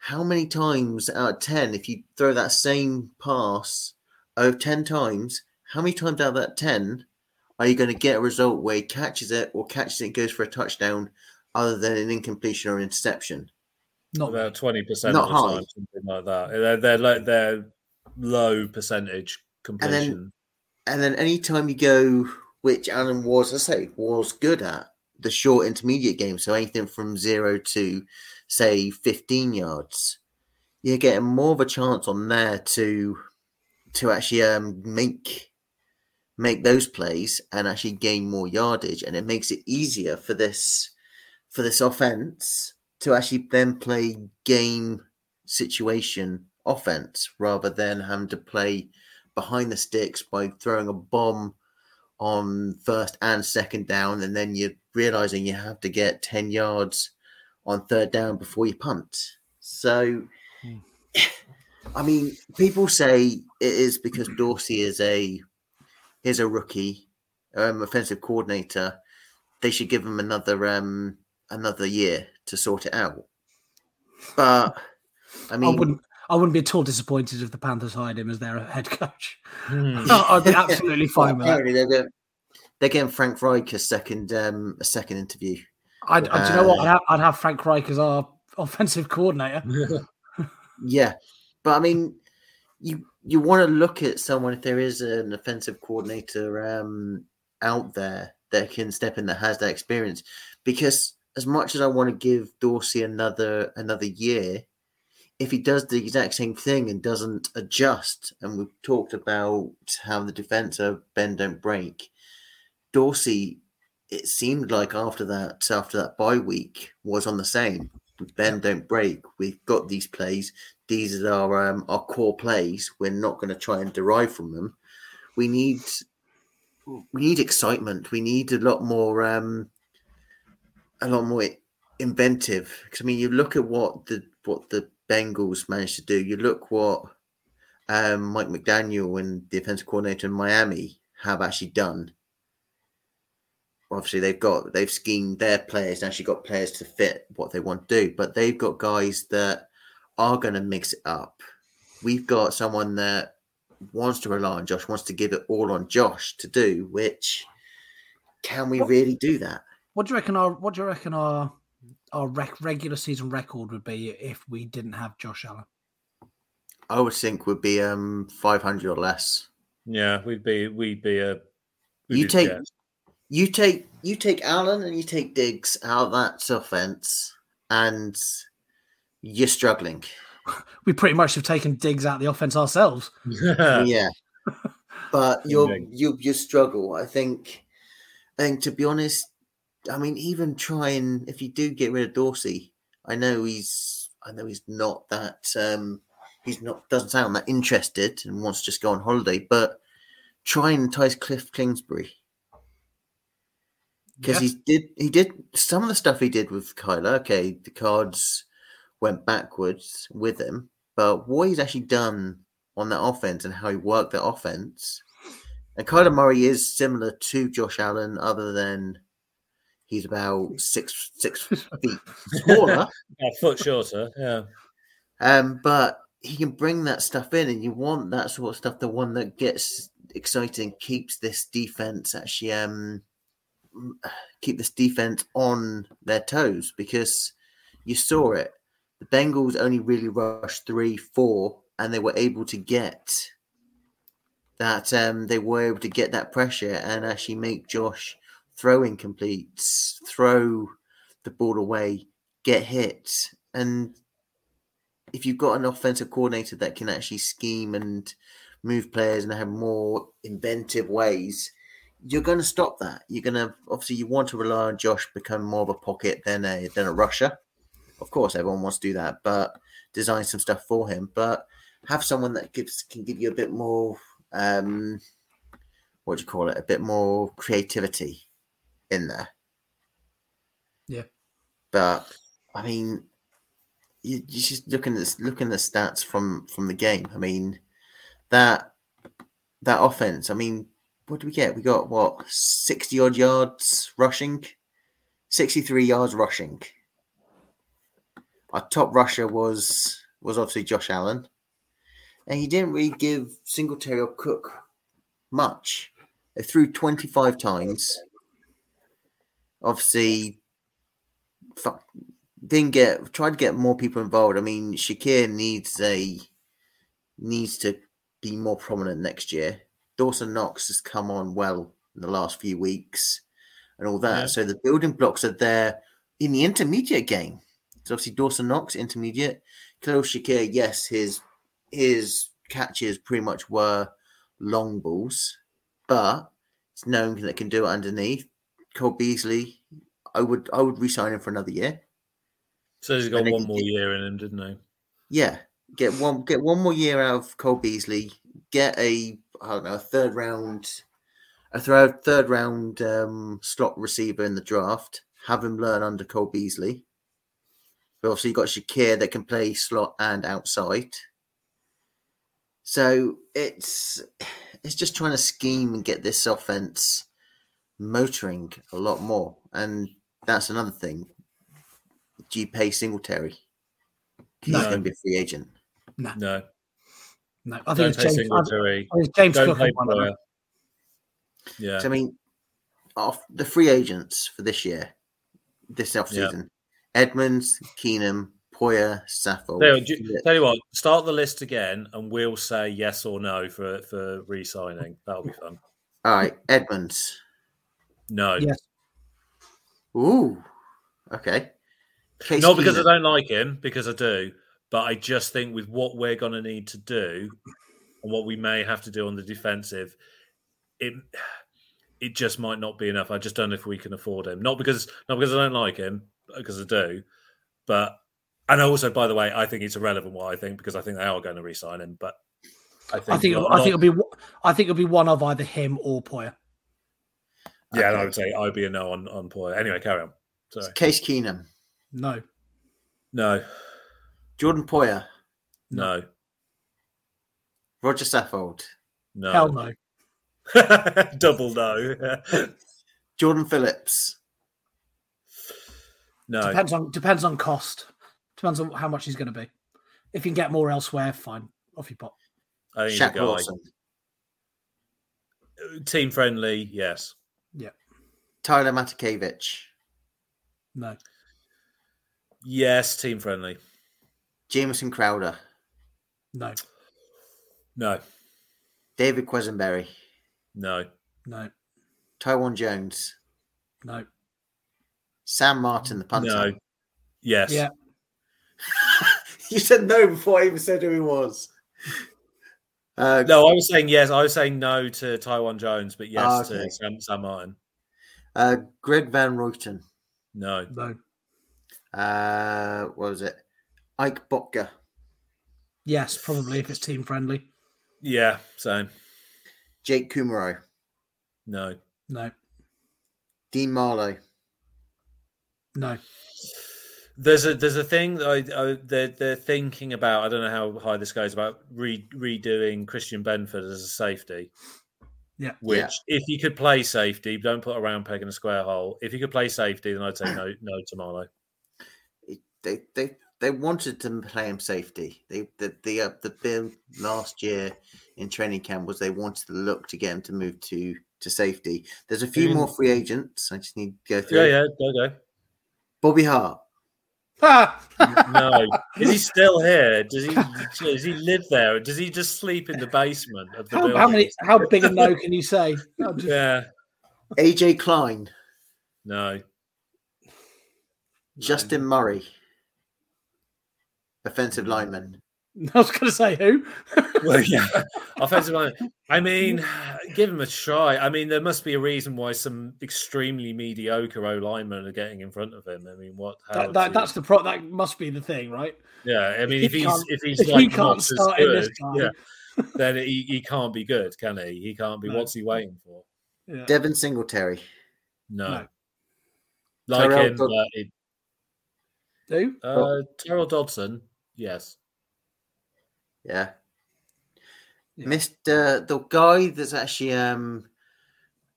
how many times out of ten, if you throw that same pass over ten times, how many times out of that ten are you going to get a result where he catches it or catches it and goes for a touchdown, other than an incompletion or interception? Not About twenty percent Not of the high. time, something like that. They're they're low, they're low percentage completion. And then anytime you go, which Allen was, I say, was good at the short intermediate game, so anything from zero to say 15 yards, you're getting more of a chance on there to to actually um, make make those plays and actually gain more yardage, and it makes it easier for this for this offense to actually then play game situation offense rather than having to play behind the sticks by throwing a bomb on first and second down, and then you're realizing you have to get 10 yards on third down before you punt. So, Hmm. I mean, people say it is because Dorsey is a is a rookie, um, offensive coordinator. They should give him another um another year to sort it out. But I I mean, wouldn't. I wouldn't be at all disappointed if the Panthers hired him as their head coach. Hmm. [LAUGHS] I'd be [LAUGHS] absolutely fine with that. they're getting, they're getting Frank Reich a second um a second interview. I'd, uh, do you know what? Uh, I'd have, I'd have Frank Reich as our offensive coordinator. [LAUGHS] Yeah, but I mean, you you want to look at someone if there is an offensive coordinator um, out there that can step in that has that experience. Because as much as I want to give Dorsey another another year, if he does the exact same thing and doesn't adjust, and we've talked about how the defense are bend don't break, Dorsey. It seemed like after that after that bye week was on the same bend don't break. We've got these plays. These are our um, our core plays. We're not going to try and derive from them. We need we need excitement. We need a lot more um, a lot more inventive. Because I mean, you look at what the what the Bengals managed to do. You look what um, Mike McDaniel and the offensive coordinator in Miami have actually done. Obviously, they've got they've schemed their players and actually got players to fit what they want to do, but they've got guys that are going to mix it up. We've got someone that wants to rely on Josh, wants to give it all on Josh to do, which can we What- really do that? What do you reckon? Our what do you reckon our our rec- regular season record would be if we didn't have Josh Allen? I would think would be um 500 or less. yeah, we'd be we'd be a we'd You be take jet. you take you take Allen and you take Diggs out of that offense, and you're struggling. [LAUGHS] We pretty much have taken Diggs out of the offense ourselves. [LAUGHS] yeah, but you'll Indeed. you you struggle. I think. I think to be honest, I mean, even trying if you do get rid of Dorsey, I know he's I know he's not that um he's not doesn't sound that interested and wants to just go on holiday, but try and entice Cliff Kingsbury because Yeah. he did he did some of the stuff he did with Kyler. Okay, the cards went backwards with him, but what he's actually done on that offense and how he worked that offense. And Kyler Murray is similar to Josh Allen, other than he's about six six [LAUGHS] feet smaller. a foot shorter. Yeah, Um, but he can bring that stuff in, and you want that sort of stuff. The one that gets exciting, keeps this defense actually um keep this defense on their toes because you saw it. The Bengals only really rushed three, four, and they were able to get that. Um, they were able to get that pressure and actually make Josh throw incompletes, throw the ball away, get hit, and if you've got an offensive coordinator that can actually scheme and move players and have more inventive ways, you're going to stop that. You're going to obviously you want to rely on Josh become more of a pocket than a than a rusher. Of course, everyone wants to do that, but design some stuff for him. But have someone that gives can give you a bit more um what do you call it? A bit more creativity in there. Yeah. But I mean, you, you just looking at looking at the stats from from the game. I mean, that that offense. I mean, what do we get? We got what sixty odd yards rushing, sixty three yards rushing. Our top rusher was was obviously Josh Allen, and he didn't really give Singletary or Cook much. They threw twenty five times. Obviously, didn't get tried to get more people involved. I mean, Shakir needs a needs to be more prominent next year. Dawson Knox has come on well in the last few weeks and all that. Yeah. So the building blocks are there in the intermediate game. So obviously Dawson Knox intermediate. Khalil Shakir, yes, his his catches pretty much were long balls, but it's known that can do it underneath. Cole Beasley, I would I would resign him for another year. so he's got And one more year in him, didn't he? Yeah, get one get one more year out of Cole Beasley. Get a I don't know a third round, a third third round um, slot receiver in the draft. Have him learn under Cole Beasley. But obviously you got Shakir that can play slot and outside. So it's it's just trying to scheme and get this offense motoring a lot more, and that's another thing. Do you pay Singletary? He's No. going to be a free agent. No, No, no. I think don't it's pay James. I Singletary. think James Don't Cook. pay one of them. Yeah, So I mean, off the free agents for this year, this off season, Edmunds, Keenum, Poyer, Saffold. Tell you, tell you what, start the list again, and we'll say yes or no for for re-signing. That'll be fun. All right, Edmunds. No, Yes. Ooh, okay. Case not because I don't like him, because I do, but I just think with what we're going to need to do and what we may have to do on the defensive, it it just might not be enough. I just don't know if we can afford him. Not because not because I don't like him, because I do, but and also by the way, I think it's irrelevant what I think because I think they are going to re-sign him. But I think I think. not- I think it'll be. I think it'll be one of either him or Poyer. yeah, and I would say I'd be a no on on Poyer. Anyway, carry on. Sorry, Case Keenum, No. no, Jordan Poyer, no, Roger Saffold, no, Hell no. [LAUGHS] double no, [LAUGHS] Jordan Phillips, no. Depends on depends on cost. Depends on how much he's going to be. If you can get more elsewhere, fine. Off you pop. I think Shaq. Lawson, uh, Team friendly, yes. Yeah. Tyler Matakevich, No. Yes, team friendly. Jameson Crowder, No. No, David Quesenberry, no, No. Taiwan Jones, No. Sam Martin, the punter. no. Yes. Yeah. [LAUGHS] you said no before I even said who he was. Uh, No, I was saying yes. I was saying no to Taiwan Jones, but yes Ah, okay. to Sam, Sam Martin. uh, Greg Van Roten. No. No. Uh, what was it? Ike Boettger, Yes, probably if it's team friendly. Yeah, same. Jake Kumerow, No. No. Dean Marlowe. No. There's a there's a thing that I, I they're they're thinking about. I don't know how high this goes about re, redoing Christian Benford as a safety. Yeah. Which, Yeah. if you could play safety, don't put a round peg in a square hole. If you could play safety, then I'd say no no to Marlowe. They they they wanted to play him safety. They the the uh, the bill last year in training camp was they wanted to look to get him to move to to safety. There's a few Mm. more free agents. I just need to go through. Yeah, yeah, go go. Bobby Hart. [LAUGHS] No, is he [LAUGHS] still here? Does he does he live there? Does he just sleep in the basement of the how, building? how many? How big a no can you say? Just- Yeah, AJ Klein. no, Justin Murray. Offensive lineman. [LAUGHS] I was going to say who. well, yeah, [LAUGHS] offensive line. I mean, give him a try. I mean, there must be a reason why some extremely mediocre O linemen are getting in front of him. I mean, what? How That, that, that's the pro. That must be the thing, right? yeah. I mean, he if he's if he's if he can't not as start in this good, guy. yeah, then he, he can't be good, can he? He can't be. No. What's he waiting for? Yeah. Devin Singletary. No, No. like Tyrel him, Dod- uh, it- Who? uh, Tyrel Dodson. Yes. Yeah. Yeah. Mr. The guy that's actually um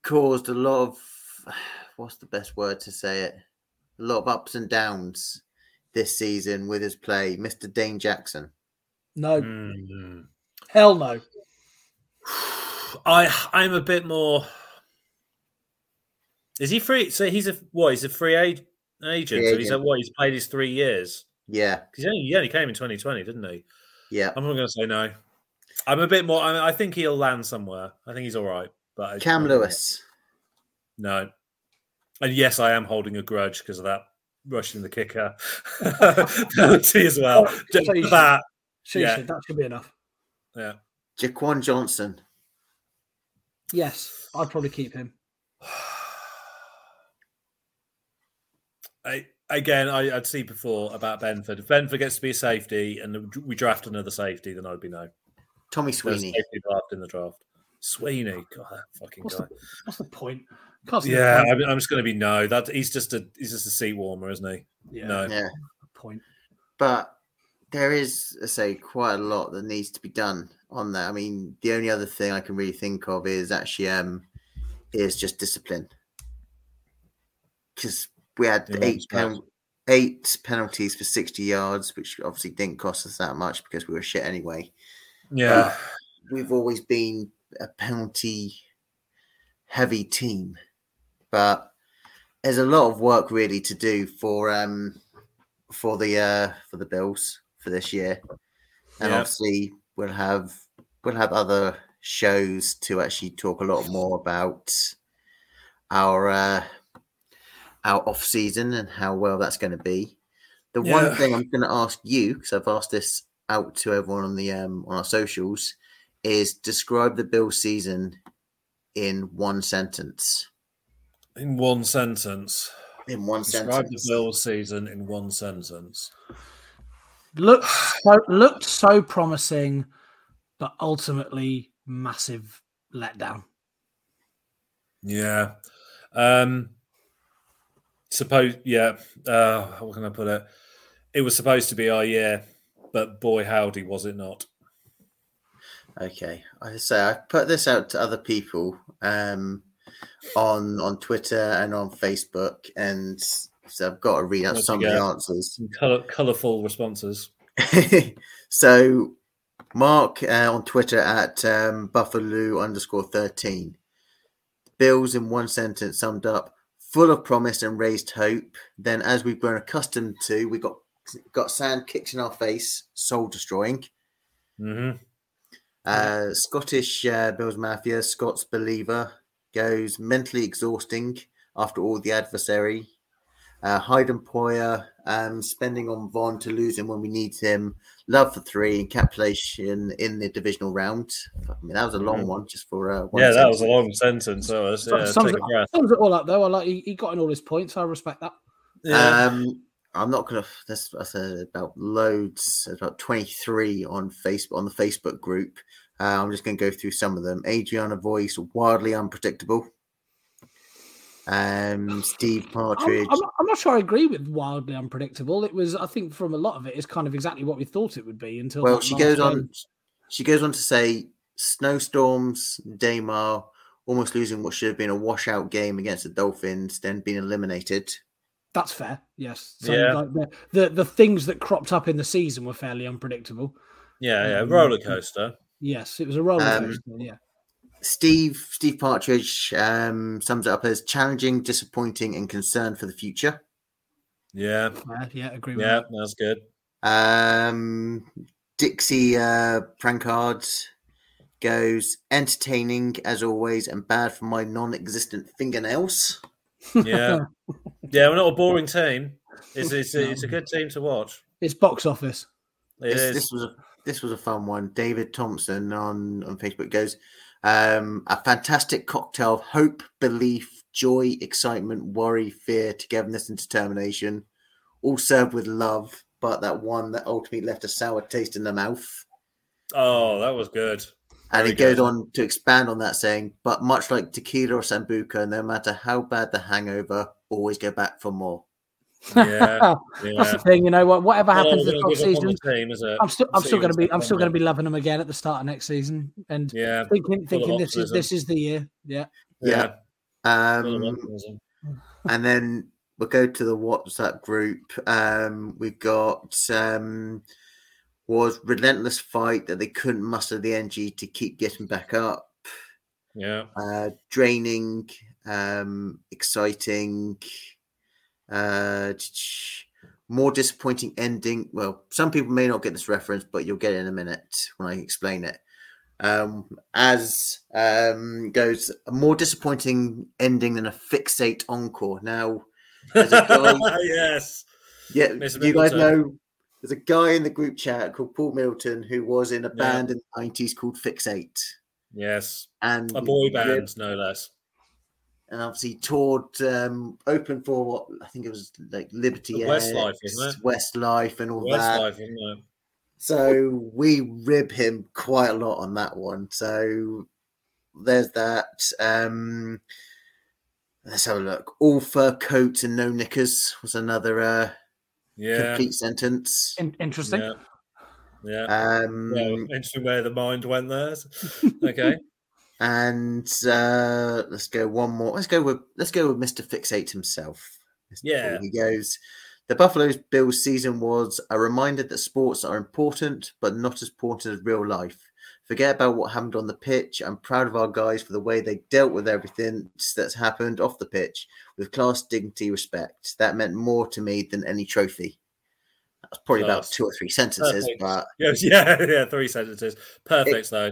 caused a lot of [SIGHS] what's the best word to say it? A lot of ups and downs this season with his play, Mr. Dane Jackson. No. Mm. Hell no. [SIGHS] I I'm a bit more. Is he free? So he's a what? He's a free ag- agent. Free so he's agent. at what? He's played his three years. Yeah, Because he he only came in 2020, didn't he? Yeah. I'm not going to say no. I'm a bit more. I, I think he'll land somewhere. I think he's all right. But I- Cam I- Lewis. No. And yes, I am holding a grudge because of that rushing the kicker [LAUGHS] penalty as well. Oh, so you that Seriously, Yeah. that should be enough. yeah. Jaquan Johnson. Yes, I'd probably keep him. [SIGHS] I, again, I, I'd see before about Benford. If Benford gets to be a safety and we draft another safety, then I'd be no. Tommy There's a Sweeney. safety draft in the draft. Sweeney, God, that fucking What's guy. the, what's the point? Can't the Yeah, point. I'm, I'm just going to be no. That he's just a he's just a seat warmer, isn't he? yeah, No. Yeah. point. But there is, I say, quite a lot that needs to be done on that. I mean, the only other thing I can really think of is actually um is just discipline because we had Yeah, eight pen- eight penalties for sixty yards, which obviously didn't cost us that much because we were shit anyway. Yeah. We've always been a penalty heavy team, but there's a lot of work really to do for um for the uh for the Bills for this year, and Yeah. obviously we'll have we'll have other shows to actually talk a lot more about our uh our off season and how well that's going to be. The one thing I'm going to ask you because I've asked this out to everyone on the um on our socials is describe the Bill season in one sentence. In one sentence. In one Describe sentence. the Bill season in one sentence. Looked [SIGHS] so, looked so promising, but ultimately massive letdown. Yeah. Um suppose yeah, uh how can I put it? It was supposed to be our year, but boy howdy was it not. Okay, I say I put this out to other people um, on on Twitter and on Facebook, and so I've got to read out some of the answers. Some color, colorful responses. [LAUGHS] so, Mark uh, on Twitter at um, Buffalo underscore thirteen. Bills in one sentence summed up: full of promise and raised hope. Then, as we've grown accustomed to, we got got sand kicked in our face, soul destroying. hmm Uh, Scottish uh, Bills Mafia, Scots Believer goes mentally exhausting after all the adversary. Uh, Hayden Poyer um, spending on Von to lose him when we need him. Love for three, encapsulation in the divisional round. I mean, that was a long Mhm. one just for uh, one Yeah, that was a long sentence. That was, yeah, sums, take it, a breath. sums it all up though. I like he, he got in all his points. I respect that. Yeah. Um, I'm not gonna. That's, that's uh, about loads. About 23 on Facebook on the Facebook group. Uh, I'm just gonna go through some of them. Adriana Voice, wildly unpredictable. Um, Steve I'm, Partridge. I'm, not, I'm not sure I agree with wildly unpredictable. It was, I think, from a lot of it, is kind of exactly what we thought it would be until. Well, she last goes game. on. She goes on to say snowstorms, Damar almost losing what should have been a washout game against the Dolphins, then being eliminated. That's fair. Yes. So Yeah. like the, the the things that cropped up in the season were fairly unpredictable. yeah, yeah. um, Roller coaster. Yes, it was a roller Um, coaster. yeah. Steve Steve Partridge um, sums it up as challenging, disappointing, and concerned for the future. Yeah, Yeah, yeah, agree with yeah. that. That's good. Um, Dixie uh, Prankard goes entertaining as always and bad for my non-existent fingernails. Yeah, [LAUGHS] yeah. We're not a boring team. It's it's a, it's a good team to watch. It's box office. It this, is. this was a this was a fun one. David Thompson on on Facebook goes um, a fantastic cocktail of hope, belief, joy, excitement, worry, fear, togetherness, and determination, all served with love. But that one that ultimately left a sour taste in the mouth. Oh, that was good. And Very he goes on to expand on that, saying, "But much like tequila or sambuca, no matter how bad the hangover, always go back for more." Yeah, [LAUGHS] That's the thing, you know. What whatever happens this gonna off give up on season, the team, is it? I'm still I'm still going to be I'm still going to be loving them again at the start of next season and Yeah, thinking thinking this is this is the year. Yeah. Yeah. yeah. Um, and then we'll go to the WhatsApp group. Um, we've got um, was relentless fight that they couldn't muster the energy to keep getting back up. Yeah, Uh, draining, um, exciting, uh, more disappointing ending. Well, some people may not get this reference, but you'll get it in a minute when I explain it. Um, as um, goes a more disappointing ending than a fixate encore. Now, a guy- [LAUGHS] yes. yeah, Mr. you guys know there's a guy in the group chat called Paul Milton who was in a Yeah. band in the 90s called Fixate. Yes. And A boy band, no less. And obviously toured um open for what I think it was like Liberty The X, Westlife, wasn't it? Westlife and all that. Westlife, isn't it? So we rib him quite a lot on that one. So there's that. Um let's have a look. All fur coats and no knickers was another uh Yeah. complete sentence. In- interesting. yeah. Yeah. Um, yeah. Interesting where the mind went there. [LAUGHS] okay. And uh, let's go one more. Let's go with let's go with Mister Fixate himself. Yeah. He goes. The Buffalo Bills season was a reminder that sports are important, but not as important as real life. Forget about what happened on the pitch. I'm proud of our guys for the way they dealt with everything that's happened off the pitch with class, dignity, respect. That meant more to me than any trophy. That's probably Class. about two or three sentences, Perfect. but [LAUGHS] yeah, yeah, three sentences. Perfect, though.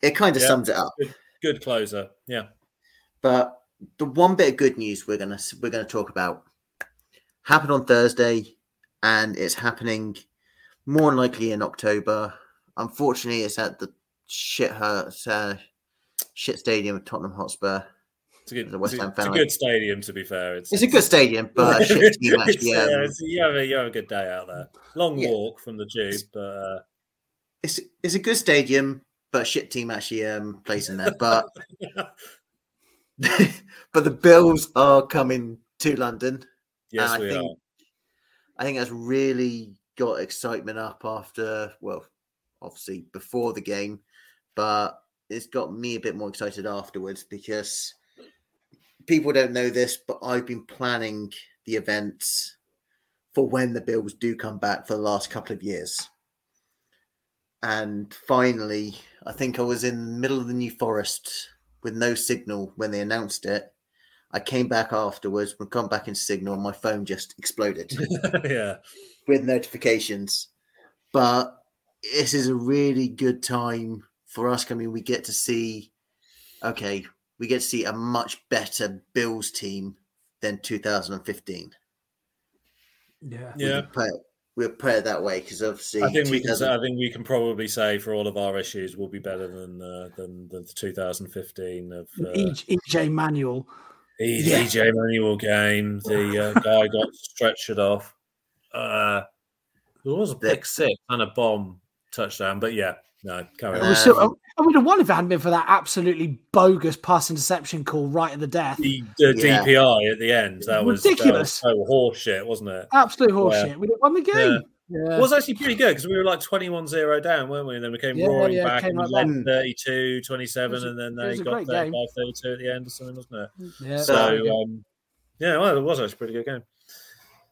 it kind of Yeah. sums it up. Good closer. Yeah. But the one bit of good news we're gonna we're gonna talk about happened on Thursday, and it's happening more than likely in October. Unfortunately, it's at the shit hurt uh, shit stadium at Tottenham Hotspur. It's a good, West it's a- it's a good stadium, to be fair. It's, It's a good stadium, but shit [LAUGHS] team actually. Um, you, have a, you have a good day out there. Long Yeah. walk from the tube, but uh, it's it's a good stadium, but a shit team actually um, plays in there. [LAUGHS] But [LAUGHS] but the Bills are coming to London. yes, I we think- are. I think that's really got excitement up after, well, obviously before the game, but it's got me a bit more excited afterwards because people don't know this, but I've been planning the events for when the Bills do come back for the last couple of years. And finally, I think I was in the middle of the New Forest with no signal when they announced it. I came back afterwards, we come back in signal, and my phone just exploded [LAUGHS] yeah. with notifications. But this is a really good time for us. I mean, we get to see, okay, we get to see a much better Bills team than 2015. Yeah. Yeah. We'll put it, we'll put it that way because obviously, I think we can. 2000 I think we can probably say for all of our issues, we'll be better than uh, than, than the 2015 of uh, EJ, EJ Manuel. E- Yeah. EJ Manuel game. The uh, guy got stretchered off. Uh, there was a The- six and a bomb touchdown, but yeah, no, carry on. was so, Um, I would have won if it hadn't been for that absolutely bogus pass interception call right at the death. The, the Yeah. DPI at the end that was that was Ridiculous. so horseshit, wasn't it? Absolute horseshit. We'd have won the game. Yeah. It was actually pretty good because we were like 21 0 down, weren't we? And then we came Yeah, roaring yeah, back came and we led 32 27, a- and then they got great 35 game. 32 at the end or something, wasn't it? yeah, So, very So, good. um, yeah, well, it was actually a pretty good game.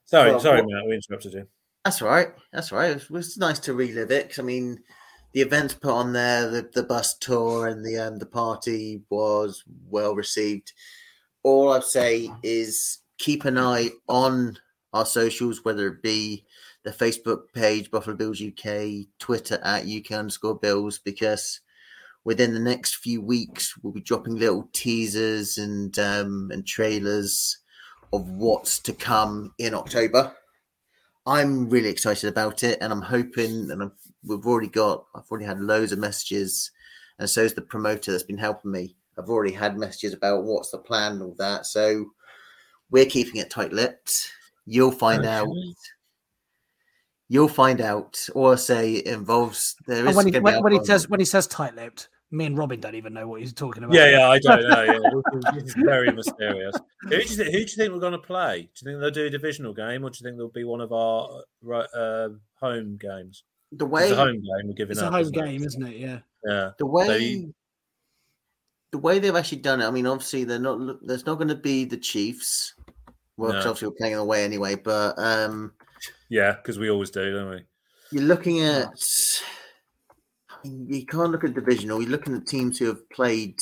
Sorry, Well, sorry, what- Matt, we interrupted you. That's right. That's right. It was, it was nice to relive it 'cause, I mean, the events put on there, the, the bus tour and the um, the party was well received. All I'd say is keep an eye on our socials, whether it be the Facebook page Buffalo Bills UK, Twitter at UK underscore Bills, because within the next few weeks we'll be dropping little teasers and um, and trailers of what's to come in October. I'm really excited about it, and I'm hoping, and I've, we've already got, I've already had loads of messages, and so is the promoter that's been helping me. I've already had messages about what's the plan and all that. So we're keeping it tight lipped. You'll find out. You'll find out. or say it involves there is. When he, when, when he says when he says tight lipped, me and Robin don't even know what he's talking about. Yeah, yeah, I don't [LAUGHS] know. Yeah, this, is, very mysterious. Who do you think? Who do you think we're going to play? Do you think they'll do a divisional game, or do you think they'll be one of our uh, uh, home games? The It's way a home game. We're giving It's a home isn't it? game, isn't it? Yeah. Yeah. the way So you- the way they've actually done it. I mean, obviously they're not. There's not going to be the Chiefs. Well, No. obviously we're playing away anyway. But um, Yeah, because we always do, don't we? you're looking at. I mean, you can't look at divisional. You're looking at teams who have played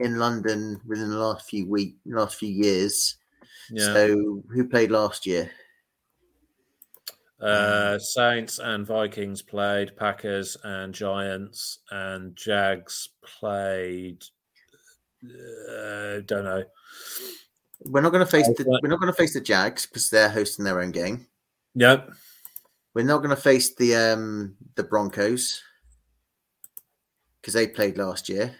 in London within the last few week, last few years. Yeah. So who played last year? Uh, Saints and Vikings played, Packers and Giants and Jags played. Uh, don't know. We're not going to face the. We're not going to face the Jags because they're hosting their own game. Yep. We're not going to face the um the Broncos because they played last year.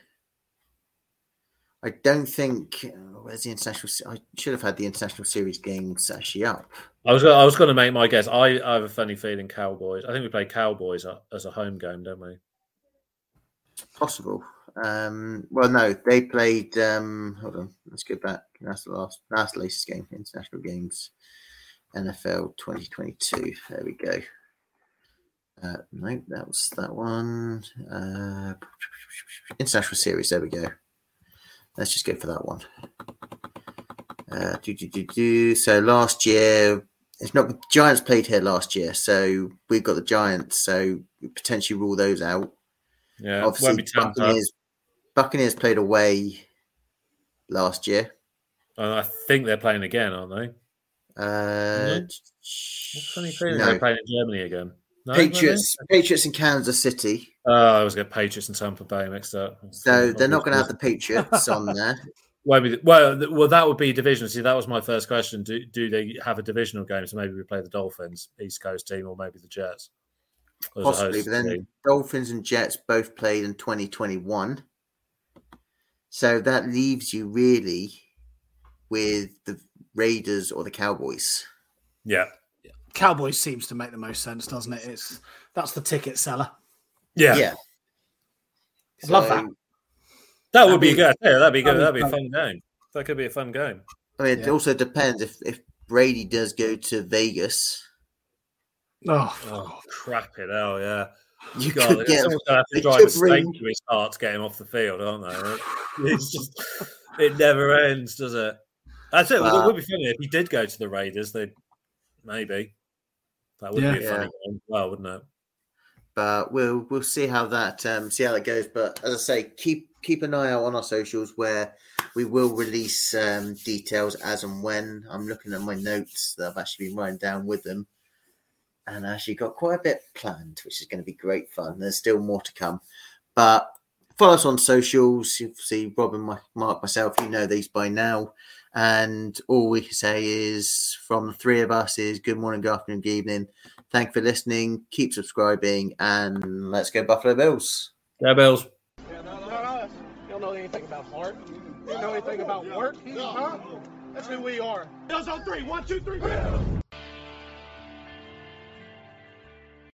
I don't think. Where's the international? se- I should have had the international series games actually up. I was I was going to make my guess. I, I have a funny feeling Cowboys. I think we play Cowboys as a home game, don't we? Possible. Um, well, no, they played. Um, hold on, let's go back. That's the last. That's the latest game. International games, NFL 2022. There we go. Uh, no, that was that one. Uh, international series. There we go. Let's just go for that one. Uh, do, do, do, do. So last year, it's not Giants played here last year, so we've got the Giants. So we potentially rule those out. Yeah, Obviously, won't be Buccaneers, Buccaneers played away last year. And I think they're playing again, aren't they? Uh, What's funny feeling no. they're playing in Germany again? No, Patriots, Patriots in Kansas City. Oh, I was going to Patriots and Tampa Bay mixed up. So they're not going to have the Patriots on [LAUGHS] there. Well, well, that would be division. See, that was my first question. Do do they have a divisional game? So maybe we play the Dolphins, East Coast team, or maybe the Jets. Possibly, but then team. Dolphins and Jets both played in 2021. So that leaves you really with the Raiders or the Cowboys. yeah, Cowboys seems to make the most sense, doesn't it? It's that's the ticket seller. yeah, Yeah. Love that. That would be mean- good. Yeah, that'd be good. that'd That'd be be a fun game. That could be a fun game. I mean, it Yeah. also depends if, if Brady does go to Vegas. Oh, Oh, crap it! Oh, yeah. You God, could get almost gonna have to drive a stake bring- to his heart to get him off the field, aren't they? It's just, it never ends, does it? That's it. Well- it would be funny if he did go to the Raiders. They maybe that would be a Yeah. funny game, as well, wouldn't it? but we'll we'll see how that um, see how that goes. But as I say, keep keep an eye out on our socials where we will release um, details as and when. I'm looking at my notes that I've actually been writing down with them, and I actually got quite a bit planned, which is going to be great fun. There's still more to come, but follow us on socials. You'll see Rob and Mark, myself. You know these by now. And all we can say is from the three of us is good morning, good afternoon, good evening. Thank you for listening. Keep subscribing and let's go Buffalo Bills. Yeah, Bills. Yeah, not us. You don't know anything about heart. You don't know anything about work. Huh? That's who we are. Bills on three. One, two, three. Bills.